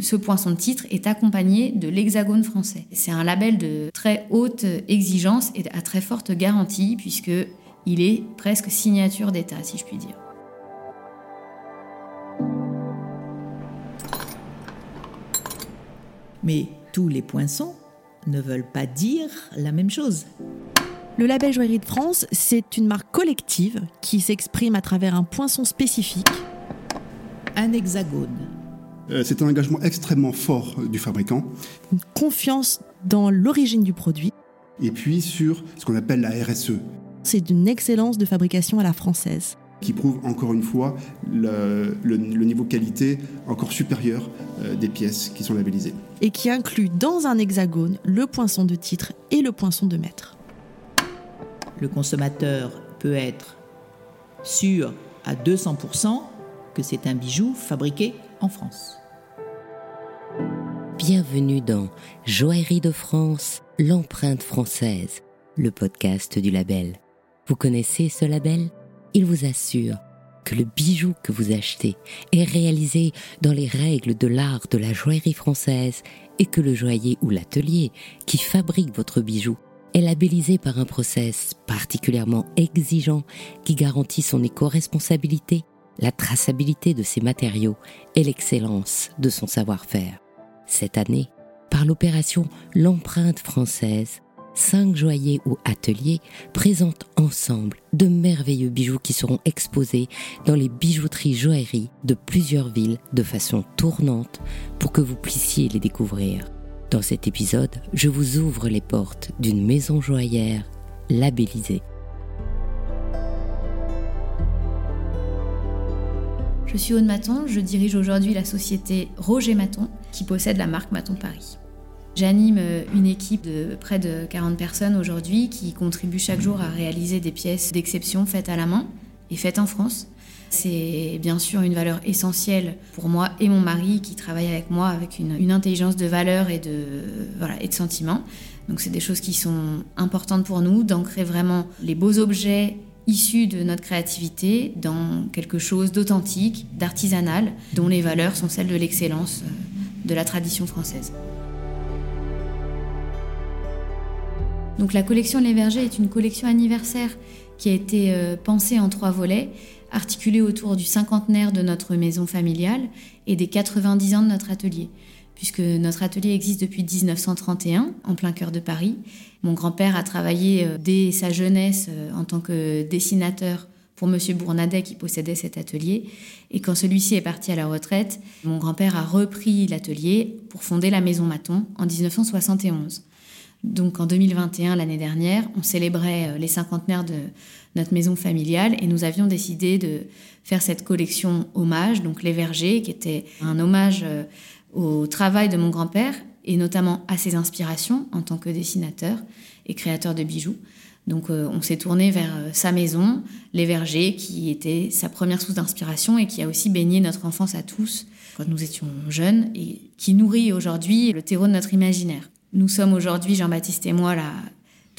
Ce poinçon de titre est accompagné de l'Hexagone français. C'est un label de très haute exigence et à très forte garantie, puisque il est presque signature d'État, si je puis dire. Mais tous les poinçons ne veulent pas dire la même chose. Le label Joaillerie de France, c'est une marque collective qui s'exprime à travers un poinçon spécifique. Un hexagone. Euh, c'est un engagement extrêmement fort euh, du fabricant. Une confiance dans l'origine du produit. Et puis sur ce qu'on appelle la RSE. C'est d'une excellence de fabrication à la française qui prouve encore une fois le, niveau qualité encore supérieur euh, des pièces qui sont labellisées. Et qui inclut dans un hexagone le poinçon de titre et le poinçon de maître. Le consommateur peut être sûr à 200% que c'est un bijou fabriqué France. Bienvenue dans Joaillerie de France, l'empreinte française, le podcast du label. Vous connaissez ce label? Il vous assure que le bijou que vous achetez est réalisé dans les règles de l'art de la joaillerie française et que le joaillier ou l'atelier qui fabrique votre bijou est labellisé par un process particulièrement exigeant qui garantit son éco-responsabilité, la traçabilité de ses matériaux et l'excellence de son savoir-faire. Cette année, par l'opération L'empreinte française, cinq joailliers ou ateliers présentent ensemble de merveilleux bijoux qui seront exposés dans les bijouteries joailleries de plusieurs villes de façon tournante pour que vous puissiez les découvrir. Dans cet épisode, je vous ouvre les portes d'une maison joaillère labellisée. Je suis Aude Maton, je dirige aujourd'hui la société Roger Maton qui possède la marque Maton Paris. J'anime euh, une équipe de près de 40 personnes aujourd'hui qui contribuent chaque jour à réaliser des pièces d'exception faites à la main et faites en France. C'est bien sûr une valeur essentielle pour moi et mon mari qui travaille avec moi avec une, intelligence de valeur et de, voilà, et de sentiments. Donc c'est des choses qui sont importantes pour nous, d'ancrer vraiment les beaux objets issus de notre créativité dans quelque chose d'authentique, d'artisanal, dont les valeurs sont celles de l'excellence euh, de la tradition française. Donc la collection Les Vergers est une collection anniversaire qui a été euh, pensée en trois volets, articulée autour du cinquantenaire de notre maison familiale et des 90 ans de notre atelier. Puisque notre atelier existe depuis 1931, en plein cœur de Paris. Mon grand-père a travaillé euh, dès sa jeunesse euh, en tant que dessinateur pour M. Bournadet qui possédait cet atelier. Et quand celui-ci est parti à la retraite, mon grand-père a repris l'atelier pour fonder la maison Maton en 1971. Donc en 2021, l'année dernière, on célébrait euh, les cinquantenaires de notre maison familiale et nous avions décidé de faire cette collection hommage, donc Les Vergers, qui était un hommage au travail de mon grand-père et notamment à ses inspirations en tant que dessinateur et créateur de bijoux. Donc euh, on s'est tourné vers sa maison, Les Vergers, qui était sa première source d'inspiration et qui a aussi baigné notre enfance à tous quand nous étions jeunes et qui nourrit aujourd'hui le terreau de notre imaginaire. Nous sommes aujourd'hui, Jean-Baptiste et moi, la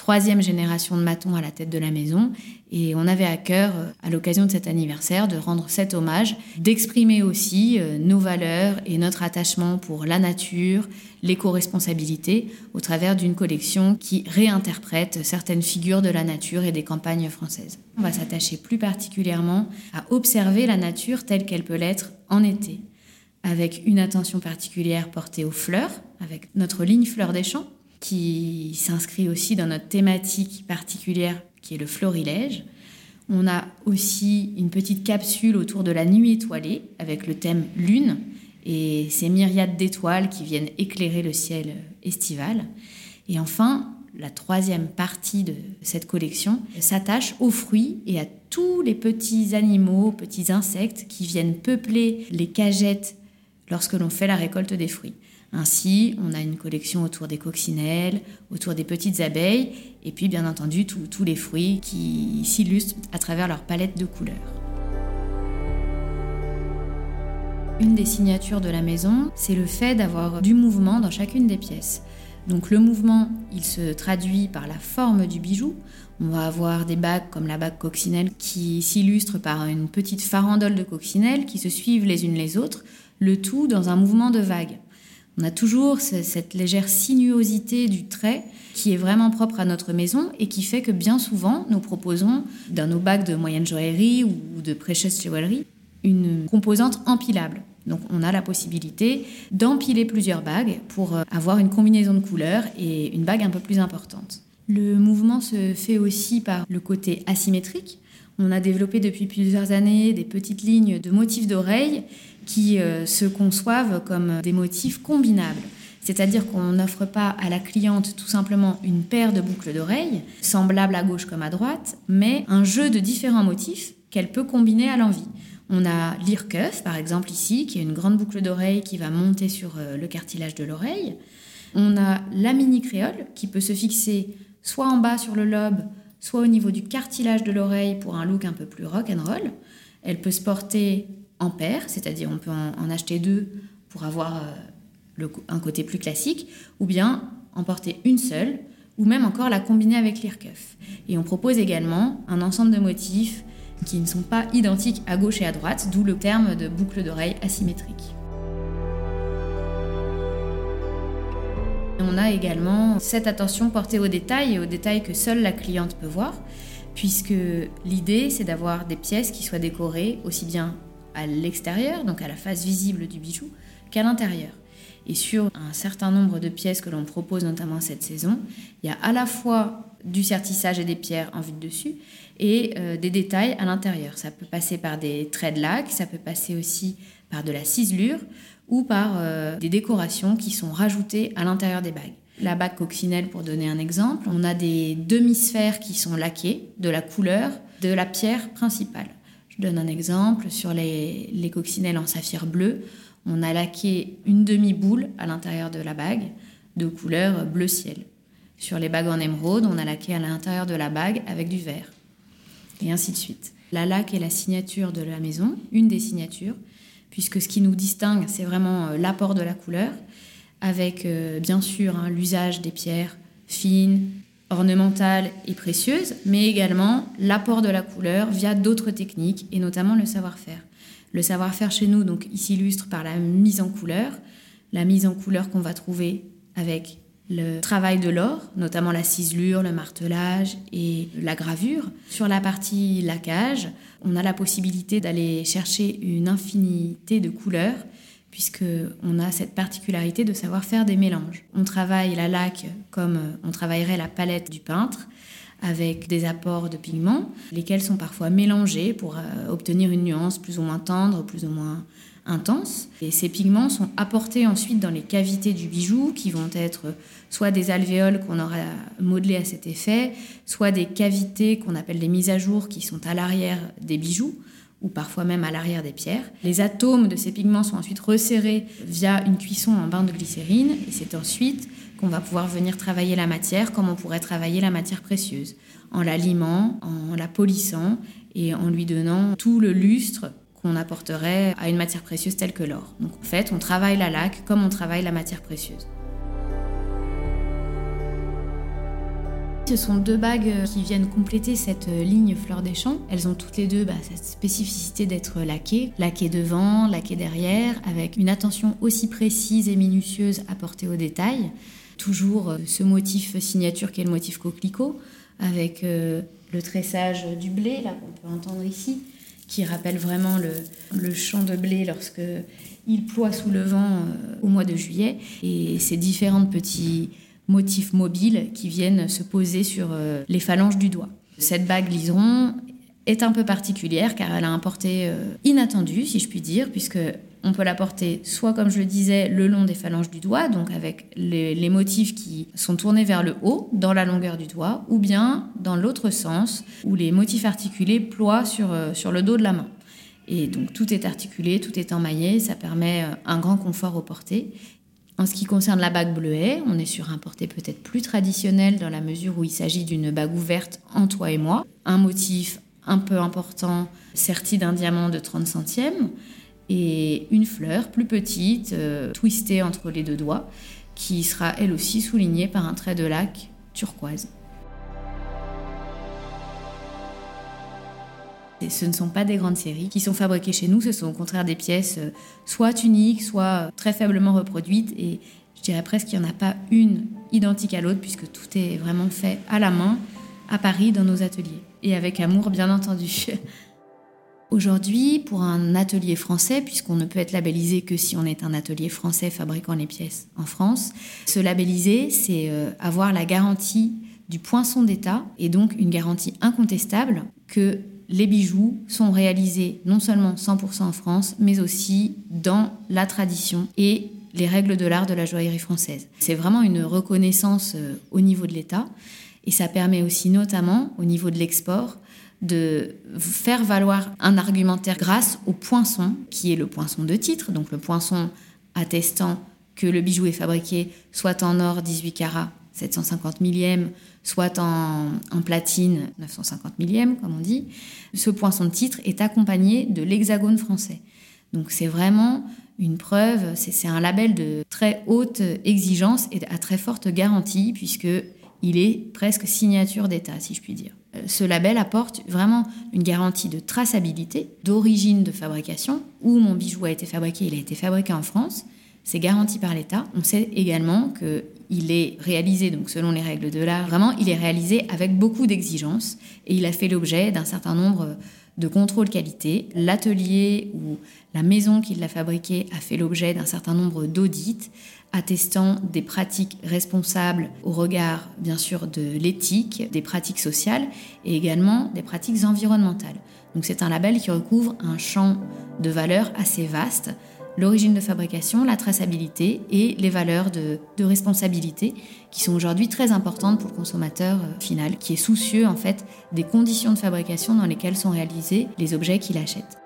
troisième génération de matons à la tête de la maison. Et on avait à cœur, euh, à l'occasion de cet anniversaire, de rendre cet hommage, d'exprimer aussi euh, nos valeurs et notre attachement pour la nature, l'éco-responsabilité, au travers d'une collection qui réinterprète certaines figures de la nature et des campagnes françaises. On va s'attacher plus particulièrement à observer la nature telle qu'elle peut l'être en été avec une attention particulière portée aux fleurs, avec notre ligne Fleurs des Champs, qui s'inscrit aussi dans notre thématique particulière qui est le florilège. On a aussi une petite capsule autour de la nuit étoilée avec le thème lune et ces myriades d'étoiles qui viennent éclairer le ciel estival. Et enfin, la troisième partie de cette collection s'attache aux fruits et à tous les petits animaux, petits insectes qui viennent peupler les cagettes lorsque l'on fait la récolte des fruits. Ainsi, on a une collection autour des coccinelles, autour des petites abeilles, et puis bien entendu tous les fruits qui s'illustrent à travers leur palette de couleurs. Une des signatures de la maison, c'est le fait d'avoir du mouvement dans chacune des pièces. Donc le mouvement, il se traduit par la forme du bijou. On va avoir des bagues comme la bague coccinelle qui s'illustre par une petite farandole de coccinelles qui se suivent les unes les autres le tout dans un mouvement de vague. On a toujours cette légère sinuosité du trait qui est vraiment propre à notre maison et qui fait que bien souvent, nous proposons dans nos bagues de moyenne joaillerie ou de precious jewelry une composante empilable. Donc on a la possibilité d'empiler plusieurs bagues pour euh, avoir une combinaison de couleurs et une bague un peu plus importante. Le mouvement se fait aussi par le côté asymétrique. On a développé depuis plusieurs années des petites lignes de motifs d'oreilles qui euh, se conçoivent comme des motifs combinables. C'est-à-dire qu'on n'offre pas à la cliente tout simplement une paire de boucles d'oreilles, semblables à gauche comme à droite, mais un jeu de différents motifs qu'elle peut combiner à l'envie. On a l'ear par exemple, ici, qui est une grande boucle d'oreille qui va monter sur euh, le cartilage de l'oreille. On a la mini créole, qui peut se fixer soit en bas sur le lobe, soit au niveau du cartilage de l'oreille pour un look un peu plus rock. Elle peut se porter en paire, c'est-à-dire on peut en, acheter deux pour avoir euh, un côté plus classique, ou bien en porter une seule, ou même encore la combiner avec l'ear Et on propose également un ensemble de motifs qui ne sont pas identiques à gauche et à droite, d'où le terme de boucle d'oreille asymétrique. On a également cette attention portée aux détails et aux détails que seule la cliente peut voir, puisque l'idée c'est d'avoir des pièces qui soient décorées aussi bien à l'extérieur, donc à la face visible du bijou, qu'à l'intérieur. Et sur un certain nombre de pièces que l'on propose notamment cette saison, il y a à la fois du sertissage et des pierres en vue de dessus et euh, des détails à l'intérieur. Ça peut passer par des traits de lac, ça peut passer aussi par de la ciselure ou par euh, des décorations qui sont rajoutées à l'intérieur des bagues. La bague coccinelle, pour donner un exemple, on a des demi-sphères qui sont laquées de la couleur de la pierre principale. Je donne un exemple, sur les, les coccinelles en saphir bleu, on a laqué une demi-boule à l'intérieur de la bague de couleur bleu ciel. Sur les bagues en émeraude, on a laqué à l'intérieur de la bague avec du vert. Et ainsi de suite. La laque est la signature de la maison, une des signatures, puisque ce qui nous distingue, c'est vraiment euh, l'apport de la couleur, avec euh, bien sûr hein, l'usage des pierres fines, ornementales et précieuses, mais également l'apport de la couleur via d'autres techniques, et notamment le savoir-faire. Le savoir-faire chez nous donc, il s'illustre par la mise en couleur, la mise en couleur qu'on va trouver avec le travail de l'or, notamment la ciselure, le martelage et la gravure. Sur la partie laquage, on a la possibilité d'aller chercher une infinité de couleurs puisque on a cette particularité de savoir faire des mélanges. On travaille la laque comme on travaillerait la palette du peintre avec des apports de pigments, lesquels sont parfois mélangés pour euh, obtenir une nuance plus ou moins tendre, plus ou moins intense. Et ces pigments sont apportés ensuite dans les cavités du bijou, qui vont être soit des alvéoles qu'on aura modelées à cet effet, soit des cavités qu'on appelle des mises à jour, qui sont à l'arrière des bijoux ou parfois même à l'arrière des pierres. Les atomes de ces pigments sont ensuite resserrés via une cuisson en bain de glycérine, et c'est ensuite qu'on va pouvoir venir travailler la matière comme on pourrait travailler la matière précieuse, en la limant, en la polissant et en lui donnant tout le lustre qu'on apporterait à une matière précieuse telle que l'or. Donc en fait, on travaille la laque comme on travaille la matière précieuse. Ce sont deux bagues qui viennent compléter cette ligne fleur des champs. Elles ont toutes les deux bah, cette spécificité d'être laquées, laquées devant, laquées derrière, avec une attention aussi précise et minutieuse apportée aux détails. Toujours euh, ce motif signature qui est le motif coquelicot, avec euh, le tressage du blé, là qu'on peut entendre ici, qui rappelle vraiment le, champ de blé lorsque il ploie sous le vent euh, au mois de juillet. Et ces différents petits motifs mobiles qui viennent se poser sur les phalanges du doigt. Cette bague liseron est un peu particulière car elle a un porté inattendu, si je puis dire, puisque on peut la porter soit, comme je le disais, le long des phalanges du doigt, donc avec les, motifs qui sont tournés vers le haut, dans la longueur du doigt, ou bien dans l'autre sens, où les motifs articulés ploient sur, euh, sur le dos de la main. Et donc tout est articulé, tout est emmaillé, ça permet euh, un grand confort au porté. En ce qui concerne la bague bleuet, on est sur un porté peut-être plus traditionnel dans la mesure où il s'agit d'une bague ouverte en toi et moi, un motif un peu important serti d'un diamant de 30 centièmes, et une fleur plus petite, euh, twistée entre les deux doigts, qui sera elle aussi soulignée par un trait de lac turquoise. ce ne sont pas des grandes séries qui sont fabriquées chez nous, ce sont au contraire des pièces euh, soit uniques, soit très faiblement reproduites. Et je dirais presque qu'il n'y en a pas une identique à l'autre, puisque tout est vraiment fait à la main, à Paris, dans nos ateliers. Et avec amour, bien entendu. Aujourd'hui, pour un atelier français, puisqu'on ne peut être labellisé que si on est un atelier français fabriquant les pièces en France, se labelliser, c'est euh, avoir la garantie du poinçon d'État et donc une garantie incontestable que les bijoux sont réalisés non seulement 100% en France, mais aussi dans la tradition et les règles de l'art de la joaillerie française. C'est vraiment une reconnaissance euh, au niveau de l'État et ça permet aussi notamment au niveau de l'export de faire valoir un argumentaire grâce au poinçon, qui est le poinçon de titre, donc le poinçon attestant que le bijou est fabriqué soit en or 18 carats 750 millième, soit en, en, platine 950 millième, comme on dit. Ce poinçon de titre est accompagné de l'hexagone français. Donc c'est vraiment une preuve, c'est un label de très haute exigence et à très forte garantie, puisque il est presque signature d'État, si je puis dire. Euh, ce label apporte vraiment une garantie de traçabilité, d'origine de fabrication, où mon bijou a été fabriqué, il a été fabriqué en France, c'est garanti par l'État. On sait également qu'il est réalisé, donc selon les règles de l'art, vraiment, il est réalisé avec beaucoup d'exigences et il a fait l'objet d'un certain nombre de contrôles qualité. L'atelier ou la maison qui l'a fabriqué a fait l'objet d'un certain nombre d'audits attestant des pratiques responsables au regard, bien sûr, de l'éthique, des pratiques sociales et également des pratiques environnementales. Donc c'est un label qui recouvre un champ de valeurs assez vaste, l'origine de fabrication, la traçabilité et les valeurs de, responsabilité qui sont aujourd'hui très importantes pour le consommateur euh, final, qui est soucieux en fait des conditions de fabrication dans lesquelles sont réalisés les objets qu'il achète.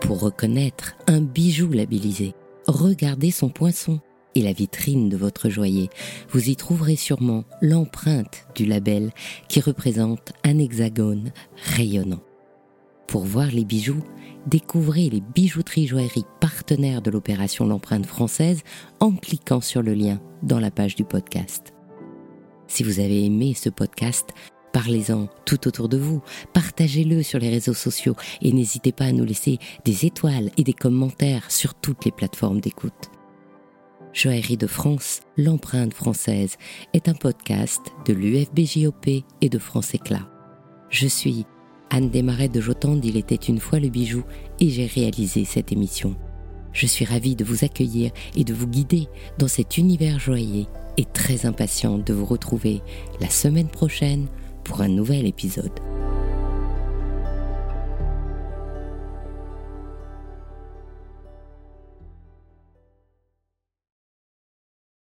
Pour reconnaître un bijou labellisé, regardez son poinçon et la vitrine de votre joaillier. Vous y trouverez sûrement l'empreinte du label qui représente un hexagone rayonnant. Pour voir les bijoux, découvrez les bijouteries joailleries partenaires de l'opération L'empreinte française en cliquant sur le lien dans la page du podcast. Si vous avez aimé ce podcast, Parlez-en tout autour de vous, partagez-le sur les réseaux sociaux et n'hésitez pas à nous laisser des étoiles et des commentaires sur toutes les plateformes d'écoute. Joaillerie de France, l'empreinte française, est un podcast de l'UFBJOP et de France Éclat. Je suis Anne Desmarais de Jotande, il était une fois le bijou et j'ai réalisé cette émission. Je suis ravie de vous accueillir et de vous guider dans cet univers joyeux et très impatiente de vous retrouver la semaine prochaine pour un nouvel épisode.